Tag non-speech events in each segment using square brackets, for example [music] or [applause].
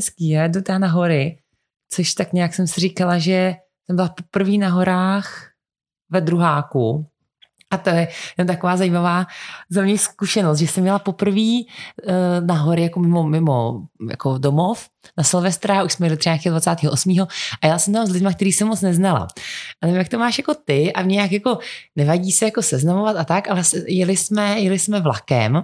hezký, já jdu na hory, což tak nějak jsem si říkala, že jsem byla poprvé na horách ve druháku. A to je taková zajímavá za mě zkušenost, že jsem měla poprvé uh, na hory jako mimo, mimo jako domov na Silvestra, už jsme jeli třeba 28. a já jsem tam s lidmi, který jsem moc neznala. A nevím, jak to máš jako ty a mě nějak jako nevadí se jako seznamovat a tak, ale jeli jsme, jeli jsme vlakem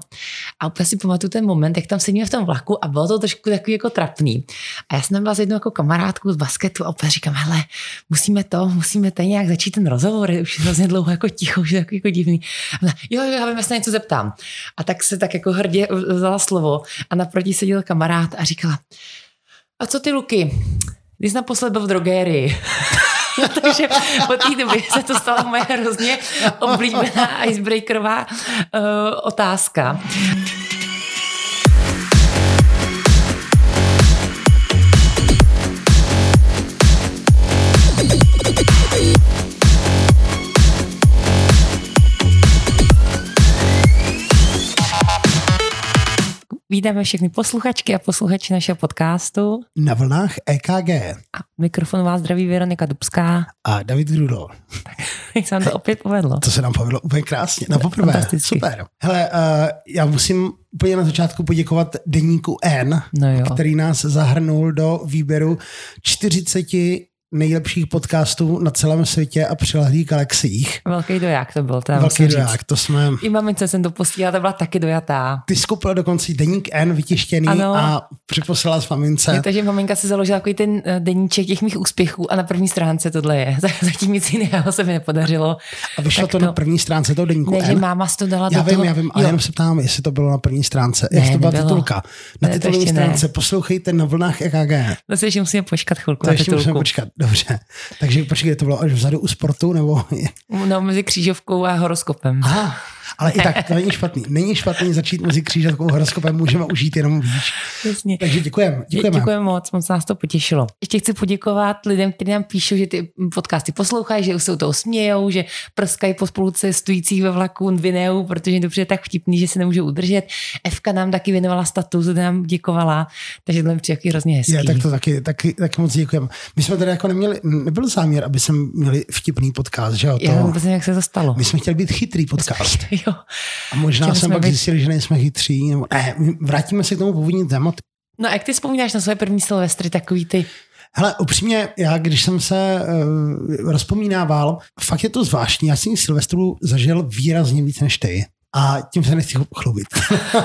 a úplně si pamatuju ten moment, jak tam sedíme v tom vlaku a bylo to trošku takový jako trapný. A já jsem tam byla s jednou jako kamarádkou z basketu a úplně říkám, hele, musíme to, musíme tady nějak začít ten rozhovor, už je hrozně dlouho jako ticho, už je takový jako divný. A jo, jo, já vím, jestli něco zeptám. A tak se tak jako hrdě vzala slovo a naproti seděl kamarád a říkala, a co ty Luky? Když jsi naposled byl v drogérii. [laughs] Takže po té době se to stala moje hrozně oblíbená icebreakerová uh, otázka. Vítáme všechny posluchačky a posluchači našeho podcastu. Na vlnách EKG. A mikrofon vás zdraví Veronika Dubská. A David Grudol. [laughs] Jak se nám to opět povedlo. To se nám povedlo úplně krásně. No poprvé. Super. Hele, uh, já musím úplně na začátku poděkovat deníku N, no jo. který nás zahrnul do výběru 40 nejlepších podcastů na celém světě a přilehlých galaxiích. Velký doják to byl. Teda Velký doják, říct. to jsme... I mamince jsem to posílala, ta byla taky dojatá. Ty skupil dokonce deník N vytištěný ano. a připoslala s mamince. Je, takže maminka si založila takový ten eh, deníček těch mých úspěchů a na první stránce tohle je. [laughs] Zatím nic jiného se mi nepodařilo. A vyšlo tak to, to na první stránce toho deníku ne, N? že máma si to dala já do vím, toho... Já vím, a jenom se ptám, jestli to bylo na první stránce. Ne, Jak to byla nebylo. titulka? Na titulní stránce ne. poslouchejte na vlnách EKG. No si musíme počkat chvilku to na titulku. musíme počkat, dobře. Takže počkej, to bylo až vzadu u sportu, nebo? No, mezi křížovkou a horoskopem. Aha, ale i tak [laughs] to není špatný. Není špatný začít mezi křížovkou a horoskopem, můžeme užít jenom víc. Jasně. Takže děkujeme. Děkujeme. Děkujeme moc, moc nás to potěšilo. Ještě chci poděkovat lidem, kteří nám píšou, že ty podcasty poslouchají, že už se u toho smějou, že prskají po spolucestujících ve vlaku Vineu, protože dobře je tak vtipný, že se nemůže udržet. Evka nám taky věnovala status, nám děkovala, takže to je hrozně hezký. Je, tak to taky, taky, taky moc děkujeme. My jsme tady jako neměli, nebyl záměr, aby jsme měli vtipný podcast, že jo? To, Já nevím, jak se to stalo. My jsme chtěli být chytrý podcast. [laughs] jo. A možná jsem pak být... zjistili, že nejsme chytří. Nebo, ne, vrátíme se k tomu původní tématu. No a jak ty vzpomínáš na své první silvestry, takový ty Hele, upřímně, já když jsem se uh, rozpomínával, fakt je to zvláštní. Já jsem Silvestru zažil výrazně víc než ty. A tím se nechci chlubit. [laughs]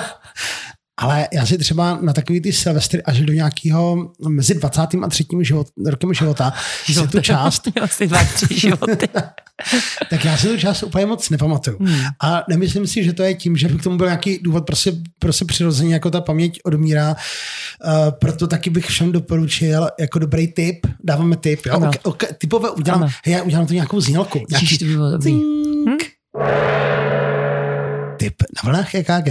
Ale já si třeba na takový ty Silvestry až do nějakého mezi 20. a 3. Život, rokem života si tu část... [laughs] Asi dva, tři životy. [laughs] tak já si tu část úplně moc nepamatuju. Hmm. A nemyslím si, že to je tím, že by k tomu byl nějaký důvod, prostě, prostě přirozeně jako ta paměť odmírá. Uh, proto taky bych všem doporučil jako dobrý tip, dáváme tip, jo? Okay, okay, typové udělám, hej, já udělám to nějakou znělku. Nějaký, to by bylo dobrý. Hm? Tip na vlnách EKG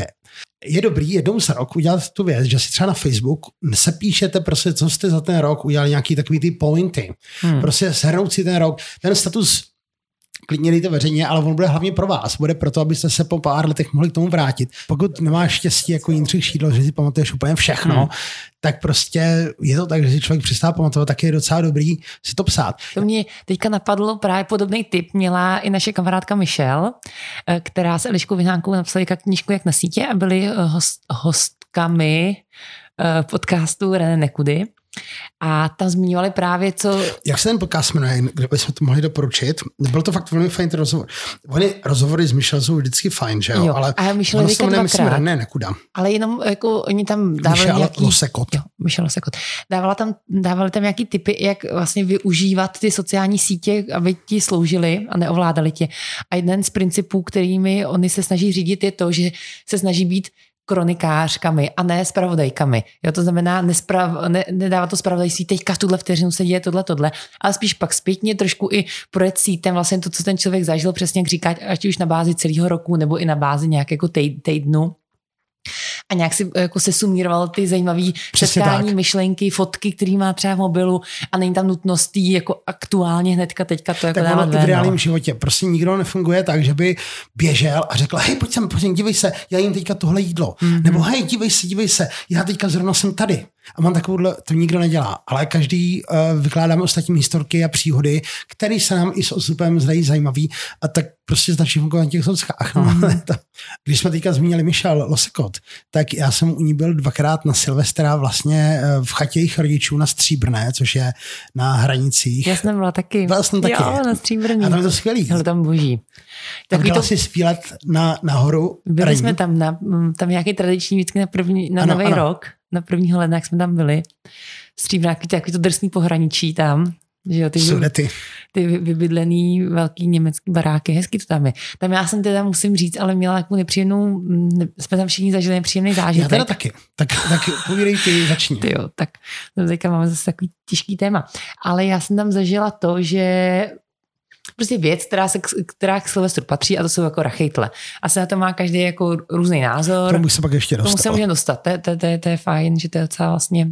je dobrý jednou za rok udělat tu věc, že si třeba na Facebook se píšete prostě, co jste za ten rok udělali, nějaký takový ty pointy. Hmm. Prostě shrnout si ten rok. Ten status klidně dejte veřejně, ale on bude hlavně pro vás. Bude proto, abyste se po pár letech mohli k tomu vrátit. Pokud nemáš štěstí jako Jindřich Šídlo, že si pamatuješ úplně všechno, hmm. tak prostě je to tak, že si člověk přestává pamatovat, tak je docela dobrý si to psát. To mě teďka napadlo právě podobný tip měla i naše kamarádka Michelle, eh, která s Eliškou Vyhánkou napsala knížku Jak na sítě a byli eh, host, hostkami eh, podcastu René Nekudy. A tam zmiňovali právě, co... Jak se ten podcast jmenuje, kde bychom to mohli doporučit? Byl to fakt velmi fajn ten rozhovor. Ony rozhovory s Michelle jsou vždycky fajn, že jo? jo. Ale a Michelle ono se jmenuje, myslím, René Nekuda. Ale jenom jako oni tam dávali Michelle nějaký... Losekot. Jo, Michelle Losekot. Dávala tam, dávali tam nějaký typy, jak vlastně využívat ty sociální sítě, aby ti sloužili a neovládali tě. A jeden z principů, kterými oni se snaží řídit, je to, že se snaží být kronikářkami a ne spravodajkami. Jo, to znamená, nesprav, ne, nedává to spravodajství, teďka v tuhle vteřinu se děje tohle, tohle, ale spíš pak zpětně trošku i projet sítem vlastně to, co ten člověk zažil, přesně jak říkat, ať už na bázi celého roku nebo i na bázi nějak jako týdnu a nějak si jako se sumíroval ty zajímavé setkání, myšlenky, fotky, který má třeba v mobilu a není tam nutnost tý jako aktuálně hnedka teďka to jako tak ven, v reálném no. životě prostě nikdo nefunguje tak, že by běžel a řekl, hej, pojď sem, pojď dívej se, já jim teďka tohle jídlo. Mm-hmm. Nebo hej, dívej se, dívej se, já teďka zrovna jsem tady. A mám takovouhle, to nikdo nedělá, ale každý uh, vykládáme ostatní historky a příhody, které se nám i s osupem zdají zajímavý a tak prostě stačí fungovat na těch sockách. No. [laughs] Mm. Když jsme teďka zmínili Michal Losekot, tak já jsem u ní byl dvakrát na Silvestra vlastně eh, v chatě jejich rodičů na Stříbrné, což je na hranicích. Já jsem byla taky. Byla jsem taky. Jo, na Stříbrný. A tam je to skvělý. Ale tam boží. Tak to... si spílet na, nahoru. Byli raní. jsme tam, na, tam nějaký tradiční vždycky na, první, na ano, nový ano. rok, na prvního ledna, jak jsme tam byli. Stříbráky, takový to drsný pohraničí tam. Že jo, ty, Sudety. ty vybydlený velký německý baráky, hezky to tam je. Tam já jsem teda musím říct, ale měla takovou nepříjemnou, ne, jsme tam všichni zažili nepříjemný zážitek. Já teda taky. Tak, tak povídej ty, začni. Ty jo, tak teďka máme zase takový těžký téma. Ale já jsem tam zažila to, že prostě věc, která, se, která k Silvestru patří a to jsou jako rachejtle. A se na to má každý jako různý názor. Tomu se pak ještě dostat. Tomu se může dostat. To, to, to, to, je fajn, že to je docela vlastně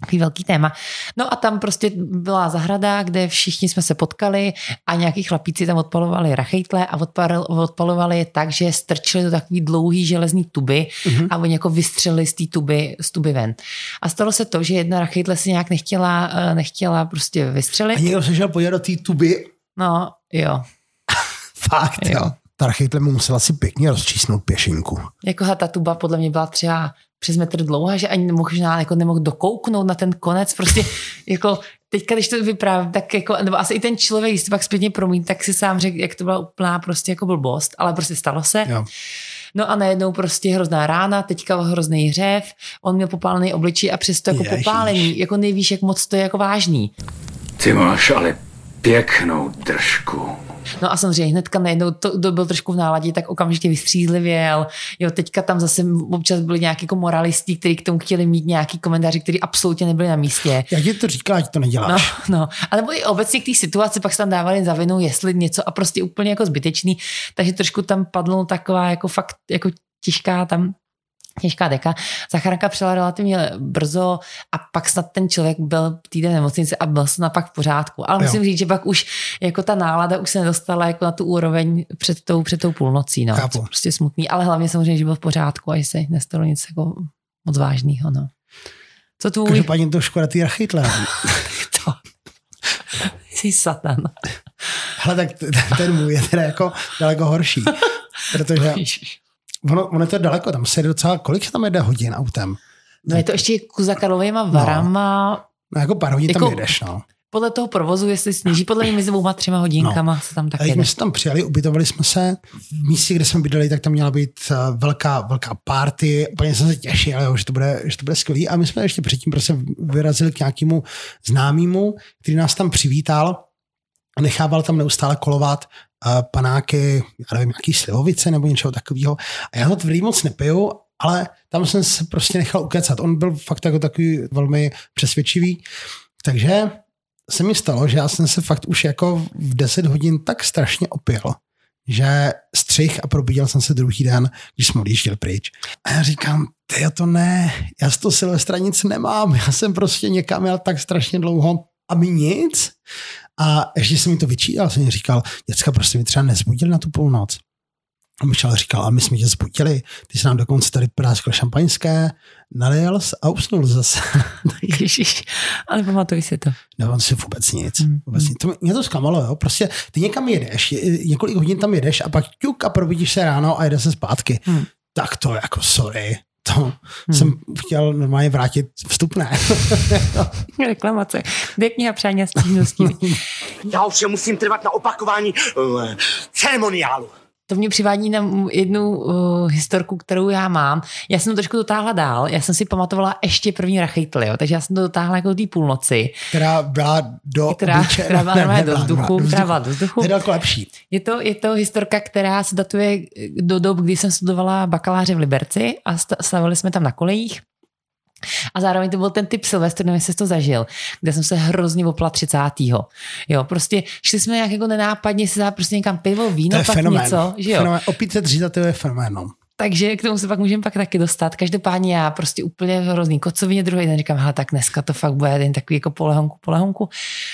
takový velký téma. No a tam prostě byla zahrada, kde všichni jsme se potkali a nějaký chlapíci tam odpalovali rachejtle a odpalovali je tak, že strčili do takový dlouhý železný tuby mm-hmm. a oni jako vystřelili z té tuby, z tuby ven. A stalo se to, že jedna rachejtle si nějak nechtěla, eh, nechtěla prostě vystřelit. A někdo se šel podívat do té tuby No, jo. [laughs] Fakt, jo. Ta rachejtle mu musela si pěkně rozčísnout pěšinku. Jako ta tuba podle mě byla třeba přes metr dlouhá, že ani možná jako nemohl dokouknout na ten konec, prostě [laughs] jako teďka, když to vyprávím, tak jako, nebo asi i ten člověk, když to pak zpětně promít, tak si sám řekl, jak to byla úplná prostě jako blbost, ale prostě stalo se. Jo. No a najednou prostě hrozná rána, teďka hrozný hřev, on měl popálený obličej a přesto jako Ježiš. popálený, jako nevíš, jak moc to je jako vážný. Ty máš ale pěknou držku. No a samozřejmě hnedka najednou to, to byl trošku v náladě, tak okamžitě vystřízlivěl. Jo, teďka tam zase občas byli nějaký jako moralisti, kteří k tomu chtěli mít nějaký komentáři, který absolutně nebyli na místě. Jak ti to říká, ať to neděláš. No, no. A nebo i obecně k té situaci pak se tam dávali za vinu, jestli něco a prostě úplně jako zbytečný. Takže trošku tam padlo taková jako fakt jako těžká tam těžká deka. Zachránka přijela relativně brzo a pak snad ten člověk byl týden nemocnice a byl snad pak v pořádku. Ale musím jo. říct, že pak už jako ta nálada už se nedostala jako na tu úroveň před tou, před tou půlnocí. No. To prostě smutný, ale hlavně samozřejmě, že byl v pořádku a že se nestalo nic jako moc vážného. No. Co tu... Každopádně to škoda ty rachytle. [laughs] to. [laughs] Jsi satan. Ale tak ten můj je teda jako daleko horší. [laughs] Protože ono, ono to je daleko, tam se docela, kolik se tam jede hodin autem? No je to ještě za Karlovýma varama. No, no jako pár hodin jako, tam jedeš, no. Podle toho provozu, jestli sníží, podle mě mezi dvouma třema hodinkama no. se tam tak jede. My jsme tam přijeli, ubytovali jsme se v místě, kde jsme bydleli, tak tam měla být eh, velká, velká party. Úplně jsem se těšil, že to bude, že to bude skvělý. A my jsme ještě předtím prostě vyrazili k nějakému známému, který nás tam přivítal a nechával tam neustále kolovat panáky, já nevím, nějaký slivovice nebo něčeho takového. A já to tvrdý moc nepiju, ale tam jsem se prostě nechal ukecat. On byl fakt jako takový velmi přesvědčivý. Takže se mi stalo, že já jsem se fakt už jako v 10 hodin tak strašně opil, že střih a probídil jsem se druhý den, když jsme odjížděli pryč. A já říkám, ty to ne, já z toho Silvestra nic nemám, já jsem prostě někam jel tak strašně dlouho a mi nic. A ještě jsem mi to vyčítal, jsem mi říkal, děcka, prostě mi třeba nezbudil na tu půlnoc. A Michal říkal, a my jsme tě zbudili, ty jsi nám dokonce tady práskl šampaňské, nalijel a usnul zase. [laughs] Ježiš, ale pamatuj si to. No, on si vůbec nic. Mm. Vůbec nic. To, mě to zklamalo, jo. Prostě ty někam jedeš, několik hodin tam jedeš a pak ťuk a probudíš se ráno a jde se zpátky. Mm. Tak to jako sorry to hmm. jsem chtěl normálně vrátit vstupné. [laughs] Reklamace. Kde kniha přání a stížností? [laughs] Já už musím trvat na opakování uh, ceremoniálu to mě přivádí na jednu uh, historku, kterou já mám. Já jsem to trošku dotáhla dál. Já jsem si pamatovala ještě první rachejtl, jo, takže já jsem to dotáhla jako do té půlnoci. Která byla do která, která byla [laughs] ne, do vzduchu. Do která byla do vzduchu. To je daleko lepší. Je to, je to historka, která se datuje do dob, kdy jsem studovala bakaláře v Liberci a stavili jsme tam na kolejích. A zároveň to byl ten typ Silvestr, nevím, jestli to zažil, kde jsem se hrozně opla 30. Jo, prostě šli jsme nějak jako nenápadně si dát prostě někam pivo, víno, to pak fenomén. něco. Že jo? Fenomén. Opít se dřítat, to je fenomén. No. Takže k tomu se pak můžeme pak taky dostat. Každopádně já prostě úplně v hrozný kocovině, druhý den říkám, hele, tak dneska to fakt bude jen takový jako polehonku, polehonku.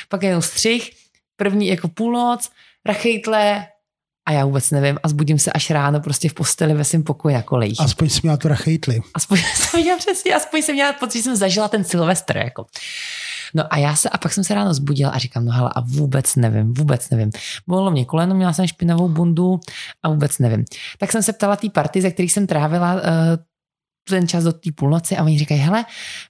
Pak jenom střih, první jako půlnoc, rachejtle, A já vůbec nevím a zbudím se až ráno prostě v posteli ve svém pokoji na kolejích. Aspoň jsi měla tu rachejtli. Aspoň [laughs] jsem měla přesně, aspoň jsem měla pocit, že jsem zažila ten Silvestr. Jako. No a já se, a pak jsem se ráno zbudila a říkám, no hele, a vůbec nevím, vůbec nevím. Bylo mě koleno, měla jsem špinavou bundu a vůbec nevím. Tak jsem se ptala té party, ze kterých jsem trávila uh, ten čas do té půlnoci a oni říkají, hele,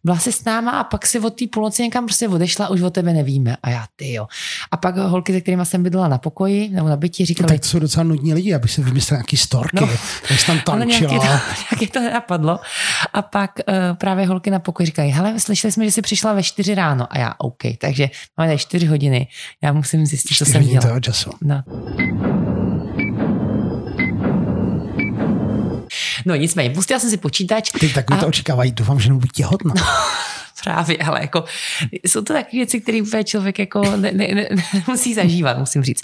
byla jsi s náma a pak si od té půlnoci někam prostě odešla, už o tebe nevíme. A já, ty jo. A pak holky, se kterými jsem bydlela na pokoji nebo na bytí, říkali... Tak jsou docela nudní lidi, aby se vymyslel nějaký storky, no, jsi tam tančila. Nějaký to, [laughs] nějaký to nenapadlo. A pak uh, právě holky na pokoji říkají, hele, slyšeli jsme, že jsi přišla ve čtyři ráno. A já, OK, takže máme tady čtyři hodiny, já musím zjistit, co jsem dělala. času. No. No nicméně, pustila jsem si počítač. Ty takový a... to očekávají, doufám, že nebudu těhotná. [laughs] Právě, ale jako jsou to takové věci, které úplně člověk jako ne, ne, ne, [laughs] musí zažívat, musím říct.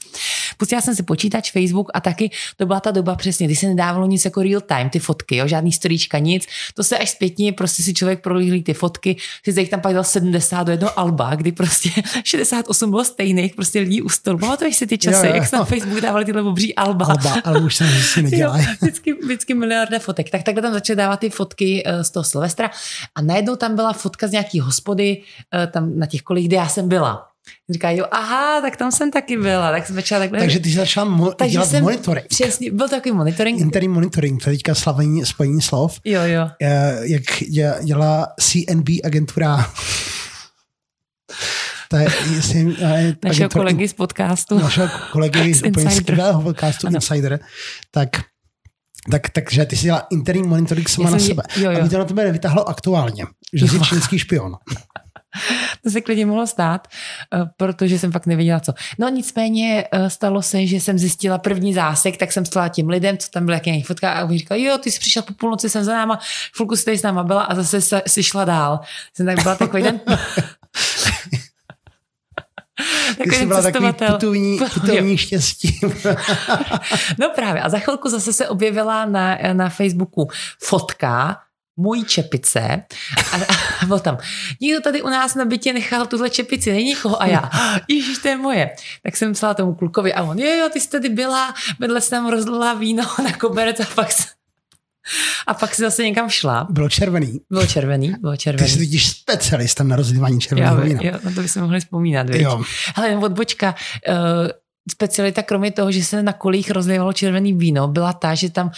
Pustila jsem si počítač, Facebook a taky to byla ta doba přesně, kdy se nedávalo nic jako real time, ty fotky, jo, žádný storíčka, nic. To se až zpětně prostě si člověk prolíhlí ty fotky, si jich tam pak dal 70 do jednoho alba, kdy prostě [laughs] 68 bylo stejných, prostě lidí u stolu. Pamatuješ si ty časy, jo, jo. jak se na Facebook dávali tyhle obří alba. Alba, ale už se si [laughs] nedělají. vždycky, vždycky miliarda fotek. Tak takhle tam začaly dávat ty fotky eh, z toho Silvestra a najednou tam byla fotka z nějaký hospody, eh, tam na těch kolích, kde já jsem byla. Říkají, jo, aha, tak tam jsem taky byla. Tak jsem začala takhle. Takže ty jsi začala mo- Takže dělat jsem, monitoring. Přesně, byl takový monitoring. Interní monitoring, to je teďka slavení, spojení slov. Jo, jo. Jak dělá CNB agentura [laughs] to je, jestli, je našeho kolegy z podcastu. Našeho kolegy z [laughs] úplně skvělého podcastu ano. Insider. Tak tak, takže ty jsi dělala interní monitoring sama na sebe. Jo, jo. Aby to na tebe nevytáhlo aktuálně, že jsi čínský špion. [laughs] To se klidně mohlo stát, eh, protože jsem fakt nevěděla co. No nicméně eh, stalo se, že jsem zjistila první zásek, tak jsem stala tím lidem, co tam byl jaký fotka a oni říkali, jo, ty jsi přišla po půlnoci, jsem za náma, chvilku jsi tady s náma byla a zase se, si šla dál. Jsem tak byla takový ten... [laughs] Ty jsi byla takový putovní, [laughs] putovní štěstí. [laughs] no právě. A za chvilku zase se objevila na, na Facebooku fotka, mojí čepice a, a byl tam, někdo tady u nás na bytě nechal tuhle čepici, není nikoho a já, ježiš, to je moje. Tak jsem psala tomu klukovi a on, jo, jo, ty jsi tady byla, vedle se tam rozlila víno na koberec a pak se, a pak si zase někam šla. Bylo červený. Bylo červený, bylo červený. Ty jsi vidíš specialista na rozlívání červeného vína. Jo, na to bychom mohli vzpomínat, viď? Jo. Ale odbočka, uh, specialita, kromě toho, že se na kolích rozlívalo červený víno, byla ta, že tam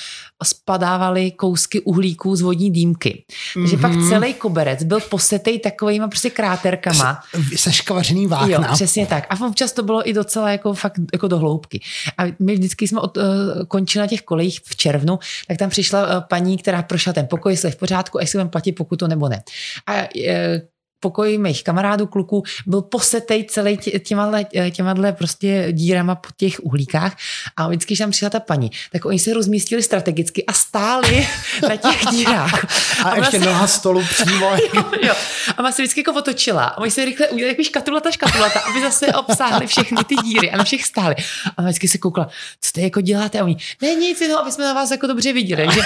spadávaly kousky uhlíků z vodní dýmky. Takže mm-hmm. pak mhm. celý koberec byl posetej takovýma prostě kráterkama. Se škvařený vákna. Jo, přesně tak. A občas to bylo i docela jako fakt jako do hloubky. A my vždycky jsme od, uh, končili na těch kolejích v červnu, tak tam přišla uh, paní, která prošla ten pokoj, jestli v pořádku, jestli budeme platit pokutu nebo ne. A uh, pokoj mých kamarádů, kluků, byl posetej celý těma, těma prostě dírama po těch uhlíkách a vždycky, když tam přišla ta paní, tak oni se rozmístili strategicky a stáli na těch [laughs] dírách. A, a ještě se... noha stolu přímo. [laughs] jo, jo. A má se vždycky jako otočila a oni se rychle udělali jako škatulata, škatulata, aby zase obsáhli všechny ty díry a na všech stáli. A vždycky se koukla, co to jako děláte? A oni, ne nic, no, aby jsme na vás jako dobře viděli. Že?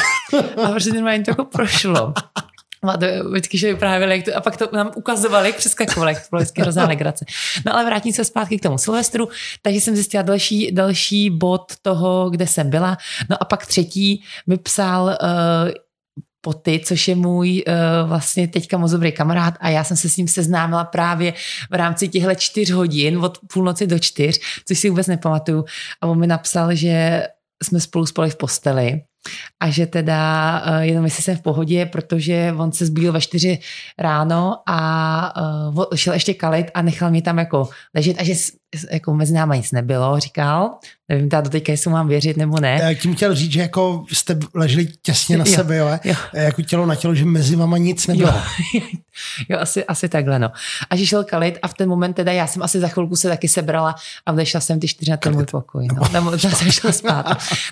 A prostě normálně to jako prošlo. Vždycky, že vyprávěli, jak to, a pak to nám ukazovali, přeskakovali, jak to bylo vždycky hrozná legrace. No ale vrátím se zpátky k tomu Silvestru, takže jsem zjistila další, další bod toho, kde jsem byla. No a pak třetí mi psal uh, Poty, což je můj uh, vlastně teďka moc dobrý kamarád a já jsem se s ním seznámila právě v rámci těchto čtyř hodin od půlnoci do čtyř, což si vůbec nepamatuju. A on mi napsal, že jsme spolu spali v posteli a že teda uh, jenom jestli jsem v pohodě, protože on se zbudil ve čtyři ráno a uh, šel ještě kalit a nechal mě tam jako ležet a že jako mezi náma nic nebylo, říkal. Nevím teda do teďka, jestli mám věřit nebo ne. Já tím chtěl říct, že jako jste leželi těsně na jo, sebe, jo, jo. jako tělo na tělo, že mezi váma nic nebylo. Jo, [laughs] jo asi, asi takhle, no. A že šel kalit a v ten moment teda já jsem asi za chvilku se taky sebrala a odešla jsem ty čtyři na ten můj pokoj. No. Tam jsem [laughs] šla spát.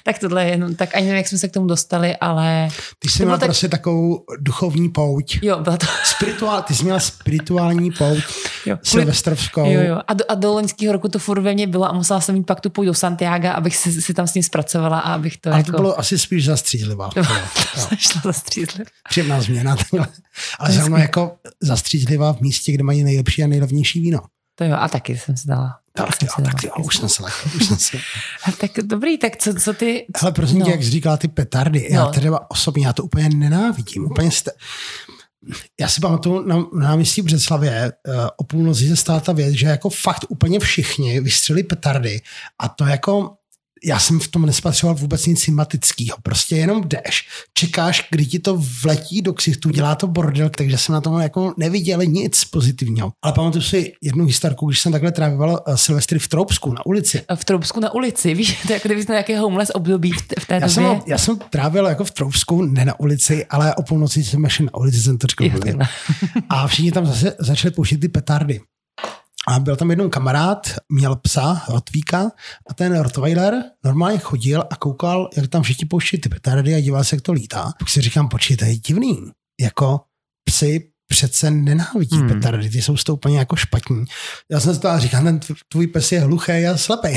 tak tohle je jenom, tak ani nevím, jak jsme se k tomu dostali, ale... Ty jsi měla tak... prostě takovou duchovní pouť. Jo, byla to... Spirituál, ty jsi měla spirituální pouť jo, silvestrovskou. Jo, jo. A do, a do loňského roku to furt ve mně bylo a musela jsem mít pak tu půjdu do Santiago, abych si, si tam s ním zpracovala a abych to Ale jako... to bylo asi spíš zastřízlivá. [laughs] Šla zastřízlivá. Příjemná změna. Ale zrovna jako zastřízlivá v místě, kde mají nejlepší a nejlevnější víno. To jo, a taky jsem si dala. Tak, jo, tak jo, už jsem se lekl, už jsem se... [laughs] tak dobrý, tak co, co ty... Ale prosím no. tě, jak jsi říkala ty petardy, no. já třeba osobně, já to úplně nenávidím. Úplně jste... Já si pamatuju na, na náměstí Břeclavě uh, o půlnoci se stala ta věc, že jako fakt úplně všichni vystřelili petardy a to jako já jsem v tom nespatřoval vůbec nic sympatického. Prostě jenom jdeš, čekáš, kdy ti to vletí do ksichtu, dělá to bordel, takže jsem na tom jako neviděl nic pozitivního. Ale pamatuju si jednu historku, když jsem takhle trávil uh, Silvestry v Troubsku na ulici. V Troubsku na ulici, [laughs] víš, to je jako kdyby nějaké homeless období v, té já době. jsem, já jsem trávil jako v Troubsku, ne na ulici, ale o půlnoci jsem šel na ulici, jsem to řekl. A všichni tam zase začali pouštět ty petardy. A byl tam jeden kamarád, měl psa, rotvíka, a ten Rottweiler normálně chodil a koukal, jak tam všichni pouští ty petardy a díval se, jak to lítá. Tak si říkám, počkej, to je divný. Jako psy přece nenávidí hmm. petardy, ty jsou s úplně jako špatní. Já jsem si to říkal, ten tvůj pes je hluchý a slepý,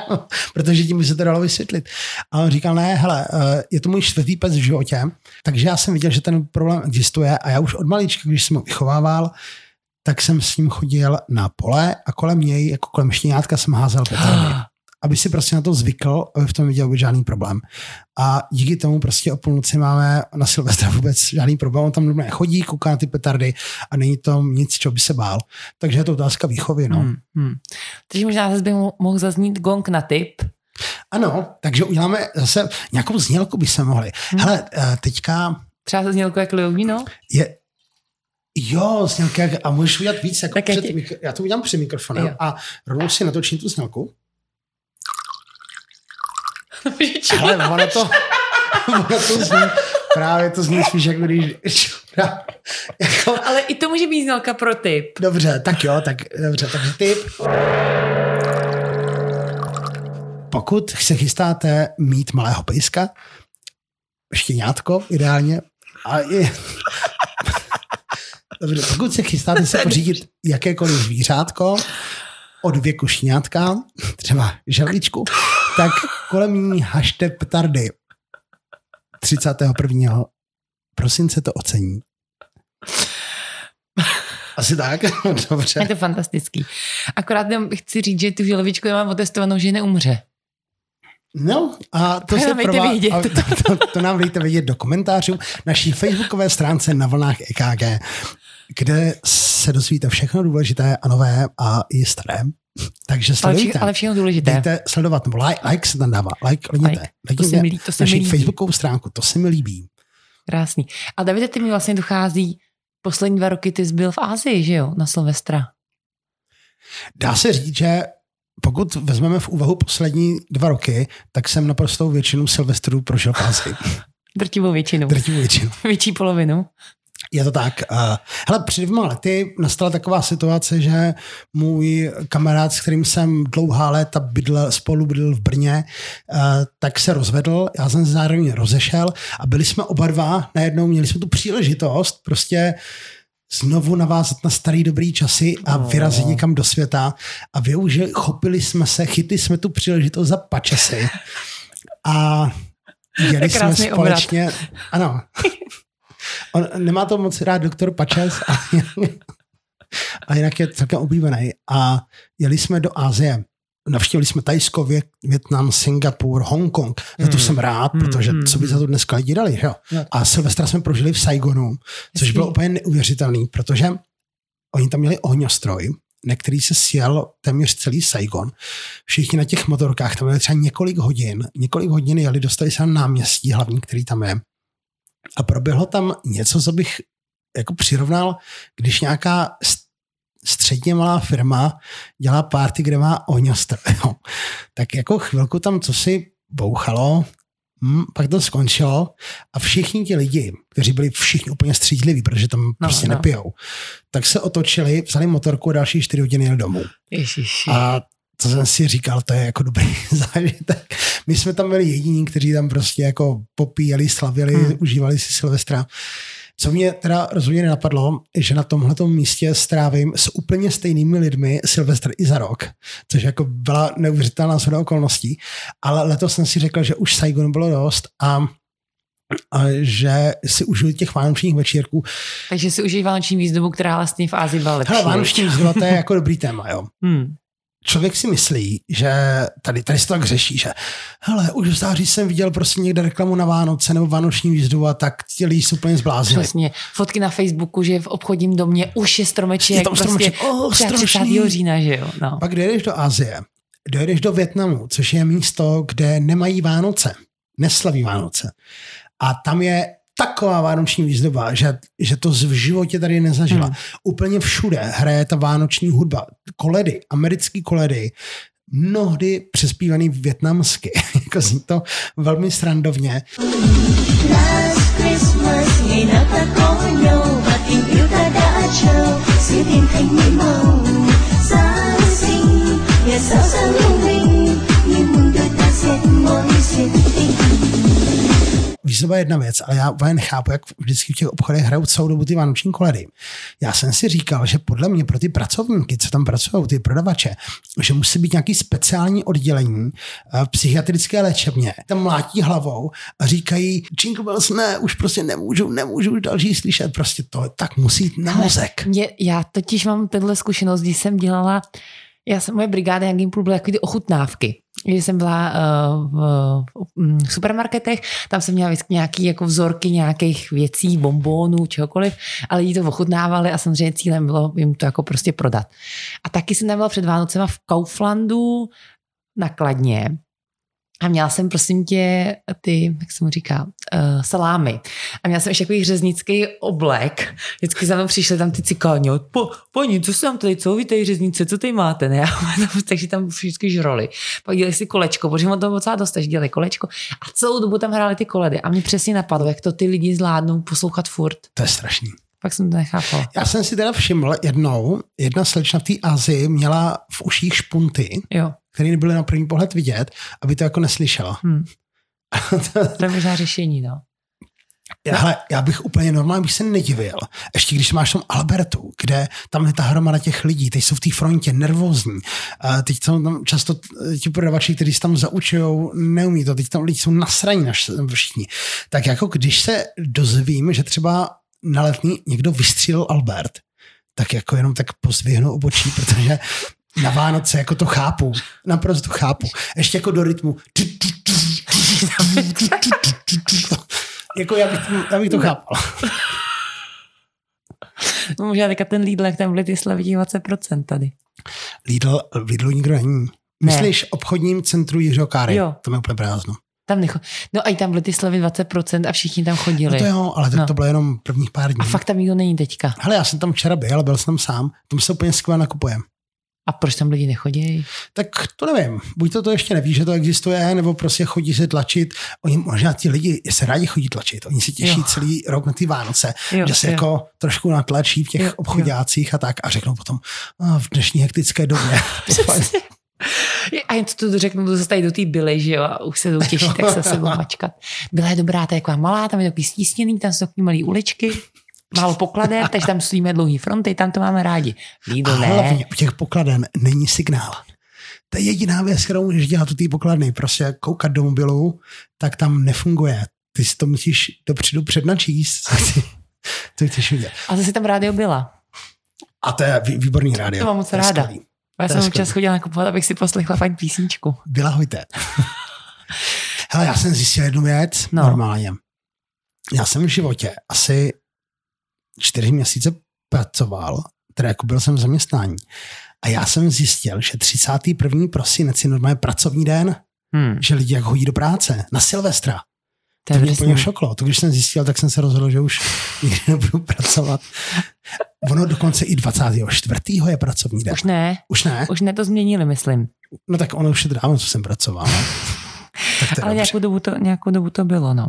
[laughs] protože tím by se to dalo vysvětlit. A on říkal, ne, hele, eh, je to můj čtvrtý pes v životě, takže já jsem viděl, že ten problém existuje a já už od malička, když jsem ho vychovával, tak jsem s ním chodil na pole a kolem něj, jako kolem štěňátka jsem házel petardy. aby si prostě na to zvykl, aby v tom viděl vůbec žádný problém. A díky tomu prostě o půlnoci máme na Silvestra vůbec žádný problém. On tam normálně chodí, kouká na ty petardy a není to nic, čeho by se bál. Takže je to otázka výchovy. No. Hmm, hmm. Takže možná zase by mohl zaznít gong na tip. Ano, takže uděláme zase nějakou znělku by se mohli. Hmm. Hele, eh, teďka... Třeba znělku jak no? Je, Jo, znělka, a můžeš udělat víc jako tak před, já, ti... já to udělám při mikrofonem jo. a rovnou si natočím tu znělku. [laughs] Ale ono to, [laughs] ono to zní, právě to zní spíš jako když... [laughs] jako, Ale i to může být znělka pro tip. Dobře, tak jo, tak dobře, takže tip. Pokud se chystáte mít malého pejska, štěňátko ideálně, a je, Dobře, pokud se chystáte se [laughs] pořídit jakékoliv zvířátko od věku šňátka, třeba želvičku, tak kolem ní hašte petardy 31. prosince to ocení. Asi tak, [laughs] dobře. Je to fantastický. Akorát chci říct, že tu želvičku já mám otestovanou, že neumře. No a to, to se pro vás, vědět. To, to, to nám dejte vědět do komentářů naší facebookové stránce na vlnách EKG kde se dozvíte všechno důležité a nové a i staré. [laughs] Takže sledujte. Ale, vše, ale všechno důležité. Dejte sledovat, nebo like, like se tam dává. Like, like. like. To se mi líbí. To se naši líbí. facebookovou stránku, to se mi líbí. Krásný. A Davide, ty mi vlastně dochází, poslední dva roky ty jsi byl v Ázii, že jo, na Silvestra. Dá se říct, že pokud vezmeme v úvahu poslední dva roky, tak jsem naprostou většinu Silvestrů prožil v Ázii. [laughs] Drtivou většinu. Drtivou většinu. Větší polovinu. Je to tak. Uh, hele, před dvěma lety nastala taková situace, že můj kamarád, s kterým jsem dlouhá léta bydl, spolu bydl v Brně, uh, tak se rozvedl, já jsem se zároveň rozešel a byli jsme oba dva, najednou měli jsme tu příležitost prostě znovu navázat na starý dobrý časy a no. vyrazit někam do světa a využili, chopili jsme se, chytli jsme tu příležitost za pačesy a jeli jsme společně, obrat. ano, [laughs] On nemá to moc rád doktor Pačes a, [laughs] a jinak je celkem oblíbený. A jeli jsme do Asie. Navštívili jsme Tajsko, Větnam, Singapur, Hongkong. Za to hmm. jsem rád, hmm, protože hmm, co by za to dneska lidi dali. Jo? A Silvestra jsme prožili v Saigonu, což bylo úplně neuvěřitelný, protože oni tam měli ohňostroj, na který se sjel téměř celý Saigon. Všichni na těch motorkách tam měli třeba několik hodin. Několik hodin jeli, dostali se na náměstí hlavní, který tam je a proběhlo tam něco, co bych jako přirovnal, když nějaká středně malá firma dělá party, kde má ohňostr. [laughs] Tak jako chvilku tam co si bouchalo, Hmm, pak to skončilo a všichni ti lidi, kteří byli všichni úplně střídliví, protože tam no, prostě no. nepijou, tak se otočili, vzali motorku a další čtyři hodiny jeli domů. Ježiši. A to jsem si říkal, to je jako dobrý [laughs] zážitek. My jsme tam byli jediní, kteří tam prostě jako popíjeli, slavili, hmm. užívali si Silvestra. Co mě teda rozhodně nenapadlo, že na tomhle místě strávím s úplně stejnými lidmi Silvestr i za rok, což jako byla neuvěřitelná shoda okolností, ale letos jsem si řekl, že už Saigon bylo dost a a že si užiju těch vánočních večírků. Takže si užij vánoční výzdobu, která vlastně v Ázii byla lepší. Hele, vánoční výzdoba, to je [laughs] jako dobrý téma, jo. Hmm. Člověk si myslí, že tady, tady se to tak řeší, že hele, už v září jsem viděl prostě někde reklamu na Vánoce nebo Vánoční výzdu a tak ti lidi jsou úplně zbláznili. Přesně. Fotky na Facebooku, že v obchodním domě už je stromeček. Je tam stromeček, prostě oh, 30. strašný. října, že jo. No. Pak dojedeš do Asie, dojedeš do Větnamu, což je místo, kde nemají Vánoce, neslaví Vánoce. A tam je taková vánoční výzdoba, že, že to v životě tady nezažila. Hmm. Úplně všude hraje ta vánoční hudba. Koledy, americký koledy, mnohdy přespívaný větnamsky. [laughs] jako zní to velmi srandovně. Last Christmas, výzdoba je jedna věc, ale já úplně nechápu, jak vždycky v těch obchodech hrajou celou dobu ty vánoční koledy. Já jsem si říkal, že podle mě pro ty pracovníky, co tam pracují, ty prodavače, že musí být nějaký speciální oddělení v psychiatrické léčebně. Tam mlátí hlavou a říkají, Jingle Bells, ne, už prostě nemůžu, nemůžu už další slyšet. Prostě to tak musí jít na mozek. Mě, já totiž mám tenhle zkušenost, když jsem dělala já jsem, moje brigáda jak Gimplu byly takový ty ochutnávky. Když jsem byla uh, v, v supermarketech, tam jsem měla vždycky nějaký jako vzorky nějakých věcí, bombónů, čehokoliv, ale lidi to ochutnávali a samozřejmě cílem bylo jim to jako prostě prodat. A taky jsem tam byla před Vánocema v Kauflandu nakladně a měla jsem, prosím tě, ty, jak se mu říká, uh, salámy. A měla jsem ještě takový řeznický oblek. Vždycky za mnou přišli tam ty cikáni. Po, paní, co se tam tady, co vy tady řeznice, co tady máte? Ne? [laughs] Takže tam vždycky žroli. Pak dělali si kolečko, protože on to docela dost, takže dělali kolečko. A celou dobu tam hráli ty koledy. A mě přesně napadlo, jak to ty lidi zvládnou poslouchat furt. To je strašný. Pak jsem to nechápal. Já jsem si teda všiml jednou, jedna slečna v té Azii měla v uších špunty, Jo. Které nebyly na první pohled vidět, aby to jako neslyšela. [laughs] Hm. To je možná řešení, no. Já, hele, já bych úplně normálně bych se nedivil. Ještě když máš tam Albertu, kde tam je ta hromada těch lidí, teď jsou v té frontě nervózní. A teď jsou tam často ti prodavači, kteří se tam zaučují, neumí to. Teď tam lidi jsou nasraní naš, všichni. Tak jako když se dozvím, že třeba na letní někdo vystřílel Albert, tak jako jenom tak pozvěhnu obočí, [laughs] protože na Vánoce jako to chápu. Naprosto chápu. Ještě jako do rytmu. jako já bych, to, já bych to chápal. no možná teďka ten Lidl, jak tam byly ty slavití 20% tady. Lidl, v Lidlu nikdo není. Myslíš obchodním centru Jiřího Káry? Jo. To je úplně prázdno. Tam necho... No a i tam byly ty slavy 20% a všichni tam chodili. No to jo, ale tak No. to bylo jenom prvních pár dní. A fakt tam nikdo není teďka. Hele, já jsem tam včera byl, byl jsem tam sám, tam se úplně skvěle nakupuje. A proč tam lidi nechodí? Tak to nevím, buď to, to ještě neví, že to existuje, nebo prostě chodí se tlačit. Oni možná ti lidi se rádi chodí tlačit, oni si těší Jo. celý rok na ty Vánoce, Jo, že se jo. jako trošku natlačí v těch Jo, jo, obchodácích a tak a řeknou potom a v dnešní hektické době. [laughs] [laughs] A jen to tu řeknu, to zase tady do té byly, že jo, a už se to těší, tak se [laughs] sebou mačkat. Byla je dobrá, ta je taková malá, tam je takový stísněný, tam jsou takový malý uličky, málo pokladem, takže tam stojíme dlouhý fronty, tam to máme rádi. a Lidl ne. hlavně u těch pokladen není signál. To je jediná věc, kterou můžeš dělat u té pokladny. Prostě koukat do mobilu, tak tam nefunguje. Ty si to musíš dopředu přednačíst. [laughs] Co chceš vidět. A zase tam rádio byla. A to je vý- výborný rádio. To mám moc ráda. skvělý. Já To jsem občas chodila nakupovat, abych si poslechla fajn písničku. Byla hojte. [laughs] Hele, já jsem zjistil jednu věc no. normálně. Já jsem v životě asi čtyři měsíce pracoval, teda jako byl jsem v zaměstnání. A já jsem zjistil, že 31. prosinec je normálně pracovní den, Hmm, že lidi jak hodí do práce na Silvestra. to To je mě úplně šoklo. To když jsem zjistil, tak jsem se rozhodl, že už [laughs] nikdy nebudu pracovat. Ono dokonce i 24. je pracovní den. Už ne, Už ne? už ne to změnili, myslím. No tak ono už je dávno, co jsem pracoval. No. Tak Ale dobře. nějakou dobu, to, nějakou dobu to bylo, no.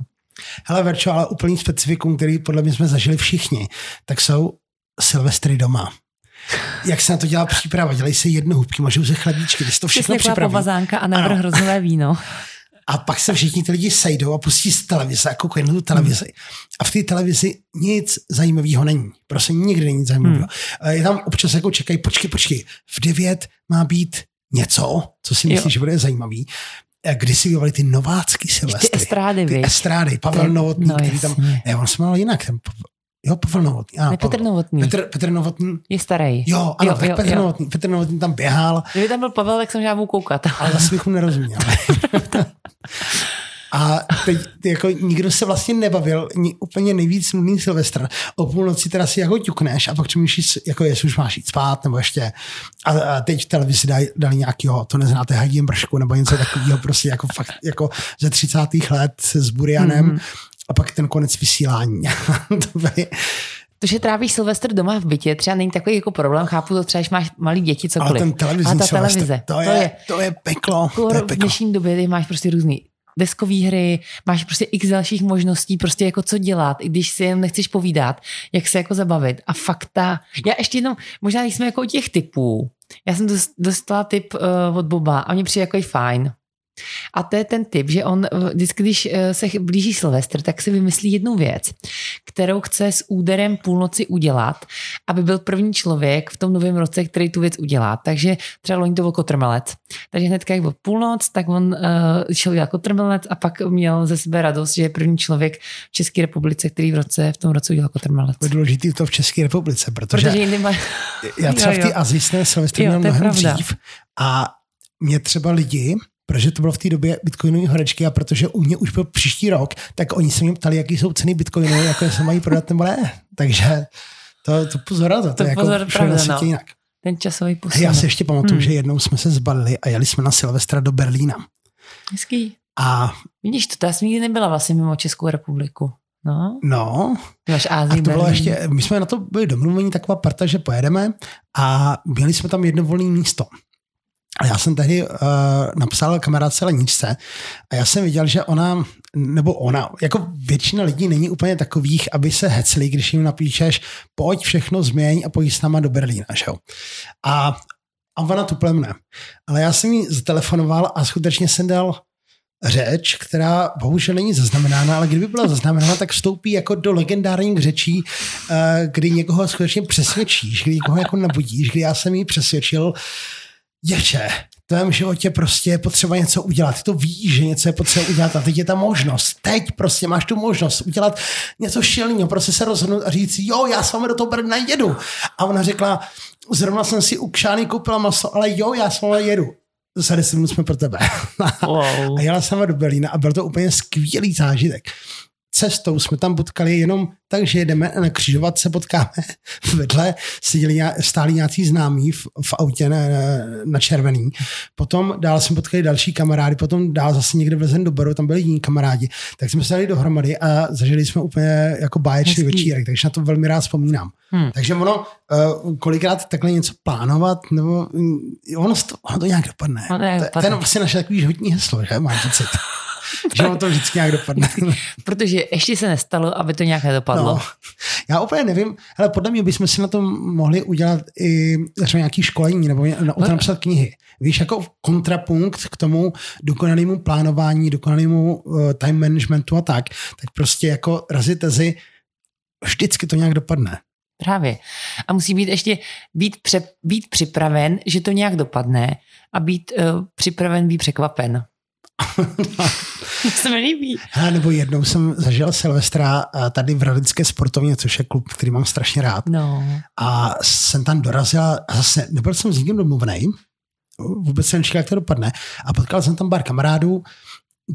Hele, Verčo, ale úplný specifikum, který podle mě jsme zažili všichni, tak jsou Silvestry doma. Jak se na to dělá příprava? Dělají se jednohubky, můžou se chlebíčky, ty si to všechno připraví. povazánka a navrh hrozové víno. A pak se všichni ty lidi sejdou a pustí z televize a koukají na tu televizi. A v té televizi nic zajímavého není. Prostě nikdy není nic zajímavého. Hmm. Je tam občas jako čekají, počkej, počkej, v devět má být něco, co si Jo. myslíš, že bude zajímavý. A Kdy si vyvolali ty novácký Silvestry. estrády, Ty estrády, Pavel Ty- Novotný, no který tam, ne, on se jmenoval jinak, ten Jo, Pavel Novotný. Ano, Ne, Petr Pavel. Novotný. Petr, Petr Novotný. Je starý. Jo, ano, jo, tak jo, Petr, jo. Novotný, Petr Novotný tam běhal, Kdyby tam byl Pavel, tak jsem žádnou koukat. ale zase bych mu nerozuměl. [laughs] A teď jako nikdo se vlastně nebavil, ni, úplně nejvíc nudný Silvestr. O půlnoci teda si jako ťukneš a pak přemýšlíš, jako jestli už máš jít spát, nebo ještě. A, a teď v televizi dali, dali nějakého, to neznáte, Hadím Bršku, nebo něco takového, prostě jako fakt, jako ze 30. let s Burianem. Mm. A pak ten konec vysílání. [laughs] to by, To, že trávíš Silvestr doma v bytě, třeba není takový jako problém, chápu to třeba, když máš malý děti, ale cokoliv. ten televizní Ale ta televize, to, je, to, je, to je peklo. To je v peklo. dnešní době ty máš prostě různý deskové hry, máš prostě x dalších možností, prostě jako co dělat, i když si jen nechceš povídat, jak se jako zabavit. A fakta. Já ještě jednou, možná jsme jako u těch typů. Já jsem dost- dostala tip uh, od Boba a mě přijde jako i fajn. A to je ten typ, že on vždycky, když eh, se blíží Silvestr, tak si vymyslí jednu věc, kterou chce s úderem půlnoci udělat, aby byl první člověk v tom novém roce, který tu věc udělá. Takže třeba loni to byl kotrmelec. Takže hnedka jak byl půlnoc, tak on uh, šel dělat kotrmelec a pak měl ze sebe radost, že je první člověk v České republice, který v roce v tom roce udělal kotrmelec. To je důležitý to v České republice, protože, Protože jindy má... já třeba Jo, v té jo. Azii jsem Silvestr Jo, měl mnohem pravda. dřív a mě třeba lidi, protože to bylo v té době bitcoinové horečky a protože u mě už byl příští rok, tak oni se mě ptali, jaký jsou ceny bitcoinu, jako se mají prodat nebo ne. [laughs] Takže to, to pozor na to, to, To je jako pozor, na pravda, no. jinak. Ten časový posun. Já si ještě pamatuju, Hmm. že jednou jsme se zbalili a jeli jsme na Silvestra do Berlína. Hezký. A Vidíš to, to já jsem nikdy nebyla vlastně mimo Českou republiku. No, no, ty máš A Ázii, to bylo ještě, my jsme na to byli domluvení taková parta, že pojedeme a měli jsme tam jedno volné místo. A já jsem tehdy uh, napsal kamarádce Leničce a já jsem viděl, že ona, nebo ona, jako většina lidí není úplně takových, aby se hecli, když jim napíšeš, pojď všechno změň a pojď s náma do Berlína, že jo. A, a ona tu plemne. Ale já jsem jí zatelefonoval a skutečně jsem dal řeč, která bohužel není zaznamenána, ale kdyby byla zaznamenána, tak vstoupí jako do legendárních řečí, eh, kdy někoho skutečně přesvědčíš, kdy někoho jako nabudíš, kdy já jsem jí přesvědčil, děče, v tvém životě prostě je potřeba něco udělat. Ty to víš, že něco je potřeba udělat a teď je ta možnost. Teď prostě máš tu možnost udělat něco šilného, prostě se rozhodnout a říct, jo, já s vámi do toho Brna jedu. A ona řekla, zrovna jsem si u Kšány koupila maso, ale jo, já s vámi jedu. Za 10 minut jsme pro tebe. [laughs] Wow. A jela jsem do Berlína a byl to úplně skvělý zážitek. Cestou jsme tam potkali jenom tak, že jedeme na křižovatce potkáme. [laughs] Vedle seděli, stáli nějací známí v, v autě na, na červený. Potom dál jsme potkali další kamarády, potom dál zase někde vlezen do baru, tam byli jiní kamarádi. Tak jsme se dali dohromady a zažili jsme úplně jako báječný Hezký. večírek, takže na to velmi rád vzpomínám. Hmm. Takže ono, uh, kolikrát takhle něco plánovat, nebo mm, ono to, ono to nějak dopadne. Nějak to, je dopadne. vlastně naše takový životní heslo, že mám pocit. [laughs] [laughs] že ono to vždycky nějak dopadne. [laughs] Protože ještě se nestalo, aby to nějak nedopadlo. No. Já úplně nevím, ale podle mě bychom si na tom mohli udělat i třeba nějaký školení nebo ně- na, o tom napsat knihy. Víš, jako kontrapunkt k tomu dokonalému plánování, dokonalému uh, time managementu a tak, tak prostě jako razit tezi, vždycky to nějak dopadne. Právě. A musí být ještě být, pře, být připraven, že to nějak dopadne a být uh, připraven být překvapen. [laughs] se mi líbí. Hele, nebo jednou jsem zažil Silvestra eh, tady v Radické sportovně, což je klub, který mám strašně rád. No. A jsem tam dorazil a zase nebyl jsem s nikým domluvený, vůbec jsem nečekal, jak to dopadne. A potkal jsem tam pár kamarádů,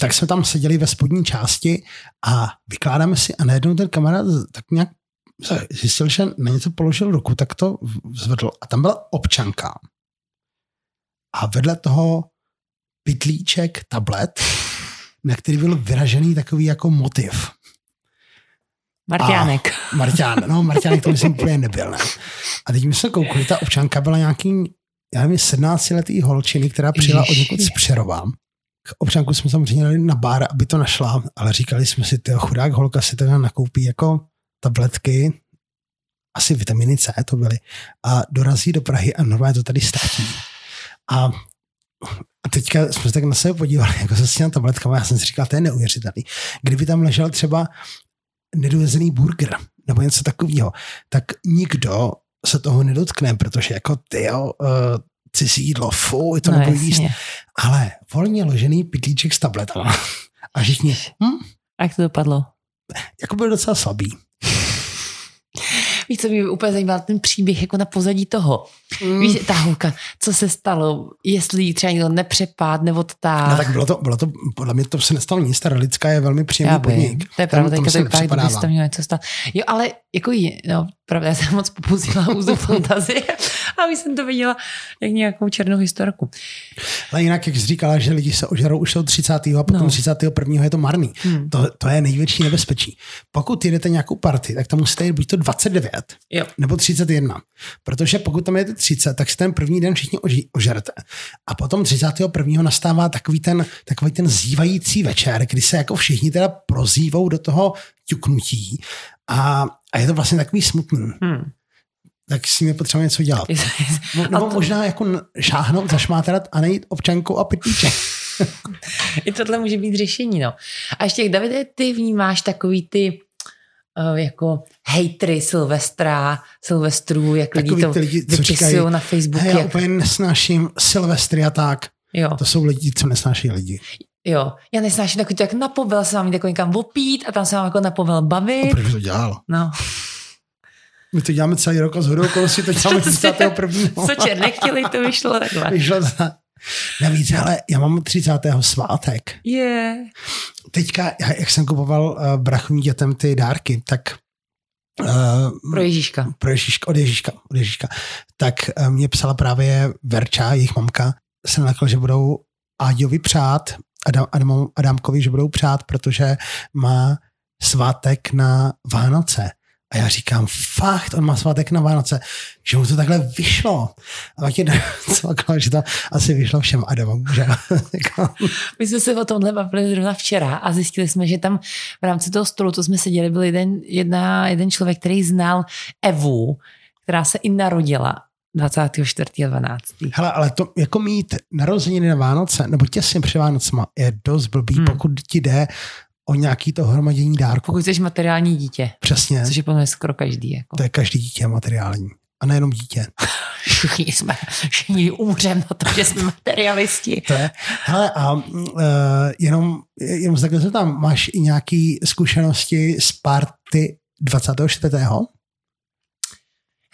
tak jsme tam seděli ve spodní části a vykládáme si a najednou ten kamarád tak nějak zjistil, že na něco položil ruku, tak to zvedl. A tam byla občanka. A vedle toho pitlíček, tablet, na který byl vyražený takový jako motiv. Marťánek. Marťán, no Marťánek to myslím úplně nebyl. Ne? A teď my jsme koukli, ta občanka byla nějaký, já nevím, 17 letý holčiny, která přijela od někud z Přerova. K občanku jsme samozřejmě dali na bar, aby to našla, ale říkali jsme si, ty chudák holka si teda nakoupí jako tabletky, asi vitaminy C to byly, a dorazí do Prahy a normálně to tady ztratí. A, a teďka jsme se tak na sebe podívali, [laughs] jako se s těma tabletkama, já jsem si říkal, to je neuvěřitelný. Kdyby tam ležel třeba nedojezený burger nebo něco takového, tak nikdo se toho nedotkne, protože jako ty jo, uh, cizí jídlo, fuj, to no, nebudu jíst. Ale volně ložený pitlíček s tabletama. [laughs] A všichni, hm, A jak to dopadlo? jako byl docela slabý. víš, co mě úplně zajímal, ten příběh jako na pozadí toho. Mm. Víš, ta holka, co se stalo, jestli jí třeba někdo nepřepád nebo to tak. No tak bylo to, bylo to, podle mě to se nestalo nic, ta lidská je velmi příjemný Já podnik. To je pravda, teďka to vypadá, kdyby se tam mělo něco stát. Jo, ale jako jí, no, pravda, já jsem moc popustila [laughs] úzu fantazie a už jsem to viděla jak nějakou černou historku. Ale jinak, jak jsi říkala, že lidi se ožerou už od 30. a potom No. no. 31. je to marný. Hmm. To, to je největší nebezpečí. Pokud jdete nějakou party, tak tam musíte jít buď to 29 Jo. nebo 31. Protože pokud tam jete 30, tak si ten první den všichni oži, ožerete. A potom 31. nastává takový ten, takový ten zývající večer, kdy se jako všichni teda prozývou do toho ťuknutí. A, a je to vlastně takový smutný. Hmm. Tak s ním je potřeba něco dělat. [laughs] Nebo to- možná jako šáhnout, zašmáterat a nejít občankou a pitlíček. [laughs] I tohle může být řešení, no. A ještě, Davide, ty vnímáš takový ty jako hejtry Silvestra, Silvestrů, jak lidi Takový to lidi, vypisují na Facebooku. Hej, já jak, úplně nesnáším Silvestry a tak. jo, To jsou lidi, co nesnáší lidi. jo. Já nesnáším takový to, jak na povel se jít jako někam opít a tam se mám jako na povel bavit. Proč by to dělal? No. My to děláme celý rok a z hodou okolností to [laughs] děláme 31. Co čer nechtěli, to vyšlo takhle. [laughs] Vyšlo to. Navíc, ale já mám 30. svátek. Je. Yeah. Teďka, jak jsem kupoval uh, brachům dětem ty dárky, tak uh, Pro Ježíška. pro Ježíška, od Ježíška, od Ježíška, tak uh, mě psala právě Verča, jejich mamka, se nalekla, že budou Áďovi přát, Adam, Adam, Adámkovi, že budou přát, protože má svátek na Vánoce. A já říkám, fakt, on má svátek na Vánoce, že mu to takhle vyšlo. A pak je [laughs] celkově, že to asi vyšlo všem Adamům, že [laughs] Jako, My jsme se o tomhle bavili zrovna včera a zjistili jsme, že tam v rámci toho stolu, co jsme seděli, byl jeden, jedna, jeden člověk, který znal Evu, která se i narodila 24.12. Hele, ale to jako mít narozeniny na Vánoce, nebo těsně před Vánocema, je dost blbý, hmm. pokud ti jde o nějaký to hromadění dárku. Pokud jsi materiální dítě, Přesně, což je podle skoro každý. Jako. to je každý dítě materiální. A nejenom dítě. [laughs] Všichni jsme, všichni umřeme na to, že jsme materialisti. To je. Hele, a uh, jenom, jenom takhle se tam, máš i nějaké zkušenosti z party 24.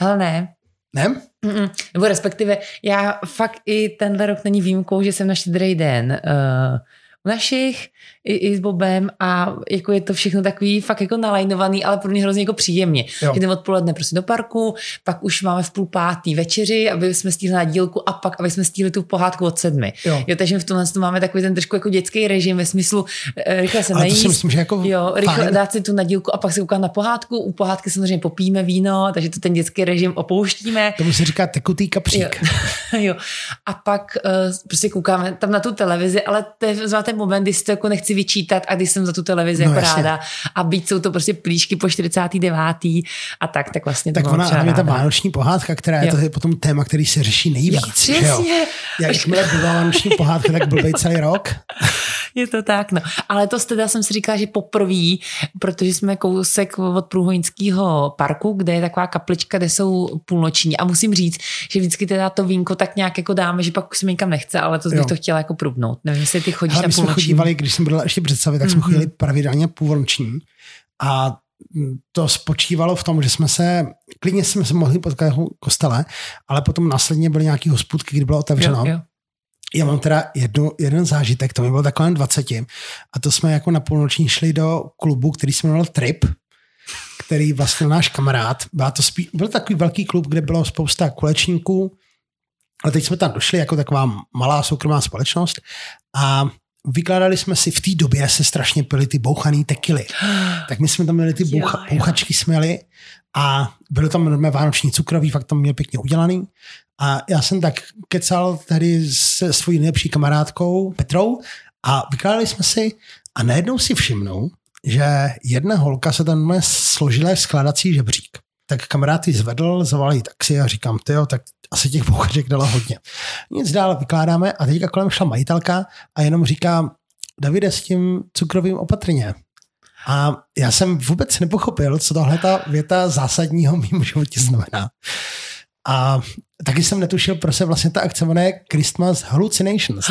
Hele ne, Ne? Mm-mm. Nebo respektive, já fakt i tenhle rok není výjimkou, že jsem na štědrý den uh, u našich i, i s Bobem a jako je to všechno takový fakt jako nalajnovaný, ale pro mě hrozně jako příjemně. Jo. Že jdeme odpoledne prostě do parku, pak už máme v půl pátý večeři, aby jsme stihli na dílku a pak, aby jsme stihli tu pohádku od sedmi. Jo. jo takže v tomhle tom máme takový ten trošku jako dětský režim ve smyslu eh, rychle se to najíst, myslím, že jako Jo, rychle fajn. dát si tu nadílku a pak si koukat na pohádku. U pohádky samozřejmě popíme víno, takže to ten dětský režim opouštíme. Tomu se říká tekutý kapřík. Jo. [laughs] jo. A pak uh, prostě koukáme tam na tu televizi, ale to je ten moment, kdy si to jako nechci vyčítat a když jsem za tu televizi No, jako jasně. ráda a být jsou to prostě plíšky po 49. a tak, tak vlastně to Tak mám ona, hlavně ta vánoční pohádka, která je, Jo. to je potom téma, který se řeší nejvíc. Jo, jo? přesně. Jakmile byla vánoční pohádka, tak blbej celý rok. [laughs] Je to tak, no. Ale to teda jsem si říkala, že poprvé, protože jsme kousek od Průhoňského parku, kde je taková kaplička, kde jsou půlnoční. A musím říct, že vždycky teda to vínko tak nějak jako dáme, že pak už se mi nikam nechce, ale to bych Jo. to chtěla jako prubnout. Nevím, jestli ty chodíš Ale na půlnoční. chodívali, když jsem byl ještě představit, tak jsme Mhm. chodili pravidelně půlnoční. A to spočívalo v tom, že jsme se, klidně jsme se mohli potkat v kostele, ale potom následně byly nějaký hospůdky, kdy bylo otevřeno. Jo, jo. Já mám teda jednu, jeden zážitek, to mi bylo takové 20. A to jsme jako na půlnoční šli do klubu, který se jmenoval Trip, který vlastně náš kamarád. Byla to spí, byl takový velký klub, kde bylo spousta kulečníků, ale teď jsme tam došli jako taková malá soukromá společnost a vykládali jsme si, v té době se strašně pili ty bouchaný tekily. [gasps] Tak my jsme tam měli ty Jo, boucha, jo. bouchačky směli a byly tam normálně vánoční cukroví, fakt tam měl pěkně udělaný. A já jsem tak kecal tady se svojí nejlepší kamarádkou Petrou a vykládali jsme si a najednou si všimnou, že jedna holka se tam složila skladací žebřík. Tak kamarád ji zvedl, zavolal taxi a říkám, ty jo, tak asi těch bouchaček dala hodně. Nic dál vykládáme a teďka kolem šla majitelka a jenom říká, Davide, s tím cukrovým opatrně. A já jsem vůbec nepochopil, co tahle ta věta zásadního mým životě znamená. A taky jsem netušil, proč se vlastně ta akce jmenuje Christmas Hallucinations. [gasps]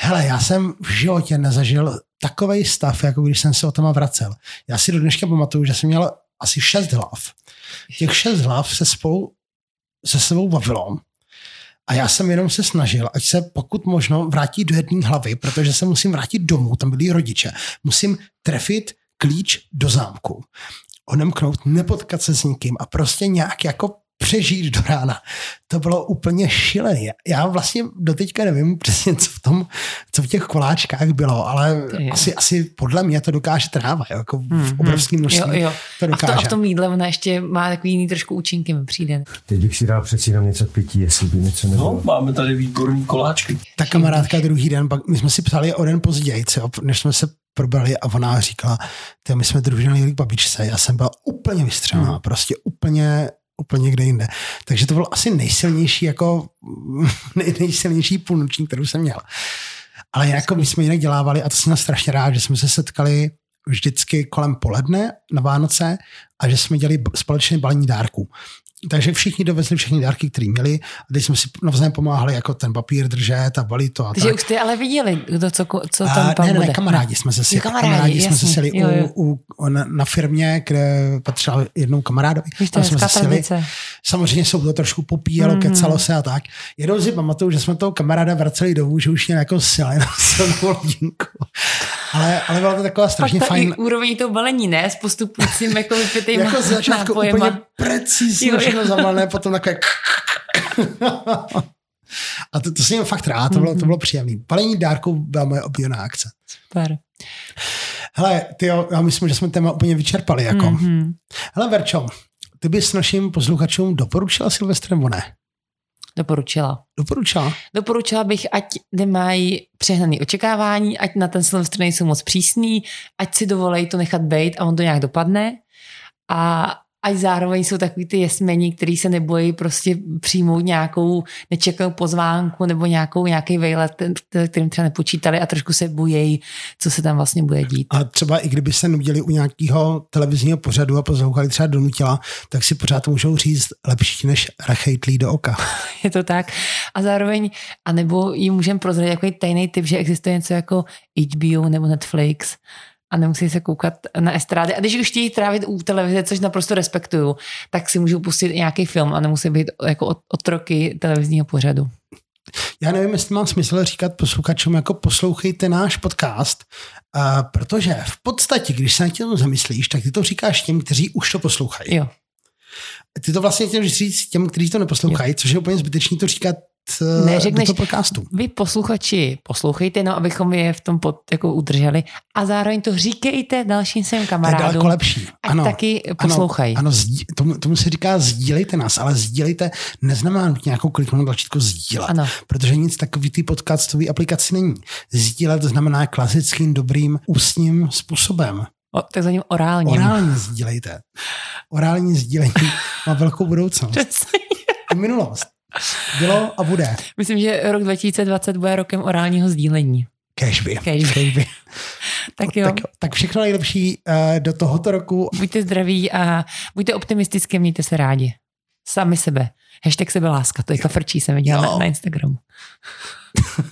Hele, já jsem v životě nezažil takový stav, jako když jsem se o tom vracel. Já si do dneška pamatuju, že jsem měl asi šest hlav. Těch šest hlav se spolu se sebou bavilo a já jsem jenom se snažil, ať se pokud možno vrátí do jedné hlavy, protože se musím vrátit domů, tam byli rodiče. Musím trefit klíč do zámku. Onemknout, nepotkat se s nikým a prostě nějak jako přežít do rána. To bylo úplně šílené. Já vlastně doteďka nevím přesně, co v tom, co v těch koláčkách bylo, ale asi, asi podle mě to dokáže tráva, jako v Mhm. obrovském množství. Jo, jo. To A v, to, dokáže. a v tom jídle ona ještě má takový jiný trošku účinky, mi přijde. Teď bych si dal přeci jenom něco k pití, jestli by něco nebylo. No, máme tady výborný koláčky. Ta kamarádka druhý den, pak my jsme si psali o den později, co, než jsme se probrali a ona říkala, ty my jsme druhý den jeli k babičce, já jsem byla úplně vystřelená, Hmm. prostě úplně úplně kde jinde. Takže to byl asi nejsilnější, jako [laughs] nej, nejsilnější půlnoční, kterou jsem měl. Ale jako my jsme jinak dělávali a to jsem strašně rád, že jsme se setkali vždycky kolem poledne na Vánoce a že jsme dělali společně balení dárků. Takže všichni dovezli všechny dárky, které měli a teď jsme si navzájem pomáhali jako ten papír držet a balit to a Takže tak. už jste ale viděli, kdo, co, co tam, A tam ne, ne, bude. kamarádi jsme se sjeli. kamarádi, kamarádi jsme se sjeli jo, jo. u, u, na, na, firmě, kde patřila jednou kamarádovi. Víš, Tam jsme se sjeli. Samozřejmě se to trošku popíjelo, Mhm. mm. kecalo se a tak. Jenom si pamatuju, že jsme toho kamaráda vraceli domů, že už měl jako silnou lodinku. Ale, ale byla to taková strašně Pak ta fajn. úroveň toho balení, ne? S postupujícím jako vypitýma [laughs] Jako z začátku nápojema. úplně precizně Jo, jo. všechno zavalené, potom takové [laughs] a to, to jsem měl fakt rád, to bylo, to bylo příjemné. Palení dárků byla moje oblíbená akce. Super. Hele, ty já myslím, že jsme téma úplně vyčerpali. Jako. Mm-hmm. Mhm. Hele, Verčo, ty bys našim posluchačům doporučila Silvestr nebo ne? Doporučila. Doporučila. Doporučila bych, ať nemají přehnaný očekávání, ať na ten Silvestr nejsou moc přísný, ať si dovolej to nechat být a on to nějak dopadne. A ať zároveň jsou takový ty jesmeni, který se nebojí prostě přijmout nějakou nečekanou pozvánku nebo nějakou, nějaký vejlet, kterým třeba nepočítali a trošku se bojí, co se tam vlastně bude dít. A třeba i kdyby se nudili u nějakého televizního pořadu a poslouchali třeba donutila, tak si pořád můžou říct lepší než rachejtlí do oka. [laughs] Je to tak. A zároveň, anebo jim můžeme prozradit jako tajný typ, že existuje něco jako HBO nebo Netflix a nemusí se koukat na estrády. A když už chtějí trávit u televize, což naprosto respektuju, tak si můžou pustit nějaký film a nemusí být jako ot- otroky televizního pořadu. Já nevím, jestli má smysl říkat posluchačům, jako poslouchejte náš podcast, a protože v podstatě, když se na tím zamyslíš, tak ty to říkáš těm, kteří už to poslouchají. Jo. Ty to vlastně chtěl říct těm, kteří to neposlouchají, což je úplně zbytečný to říkat eh, Neřekneš- do toho podcastu. Vy posluchači poslouchejte, no abychom je v tom pod, jako udrželi a zároveň to říkejte dalším svým To je kamarádům. daleko lepší. ať taky poslouchají. Ano, ano zdí, tomu, tomu se říká sdílejte nás, ale sdílejte neznamená nutně nějakou kliknout tlačítko sdílet. Ano. Protože nic takový ty podcastové aplikaci není. Sdílet znamená klasickým, dobrým, ústním způsobem. O, takzvaným orálním. Orálně sdílejte. Orální sdílení má velkou budoucnost. [laughs] Přesně. I minulost. Bylo a bude. Myslím, že rok 2020 bude rokem orálního sdílení. Cashby. Cashby. [laughs] tak jo. Tak, tak všechno nejlepší uh, do tohoto roku. Buďte zdraví a buďte optimistické, mějte se rádi. Sami sebe. Hashtag sebeláska, to je kafrčí, jsem viděla na, na Instagramu.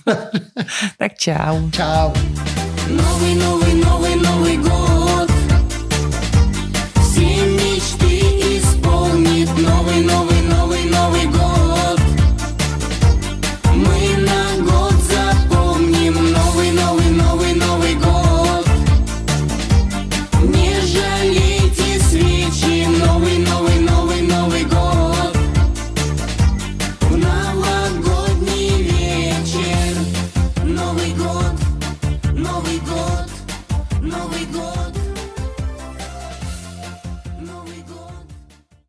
[laughs] tak čau. Čau. Nový, nový, nový, nový,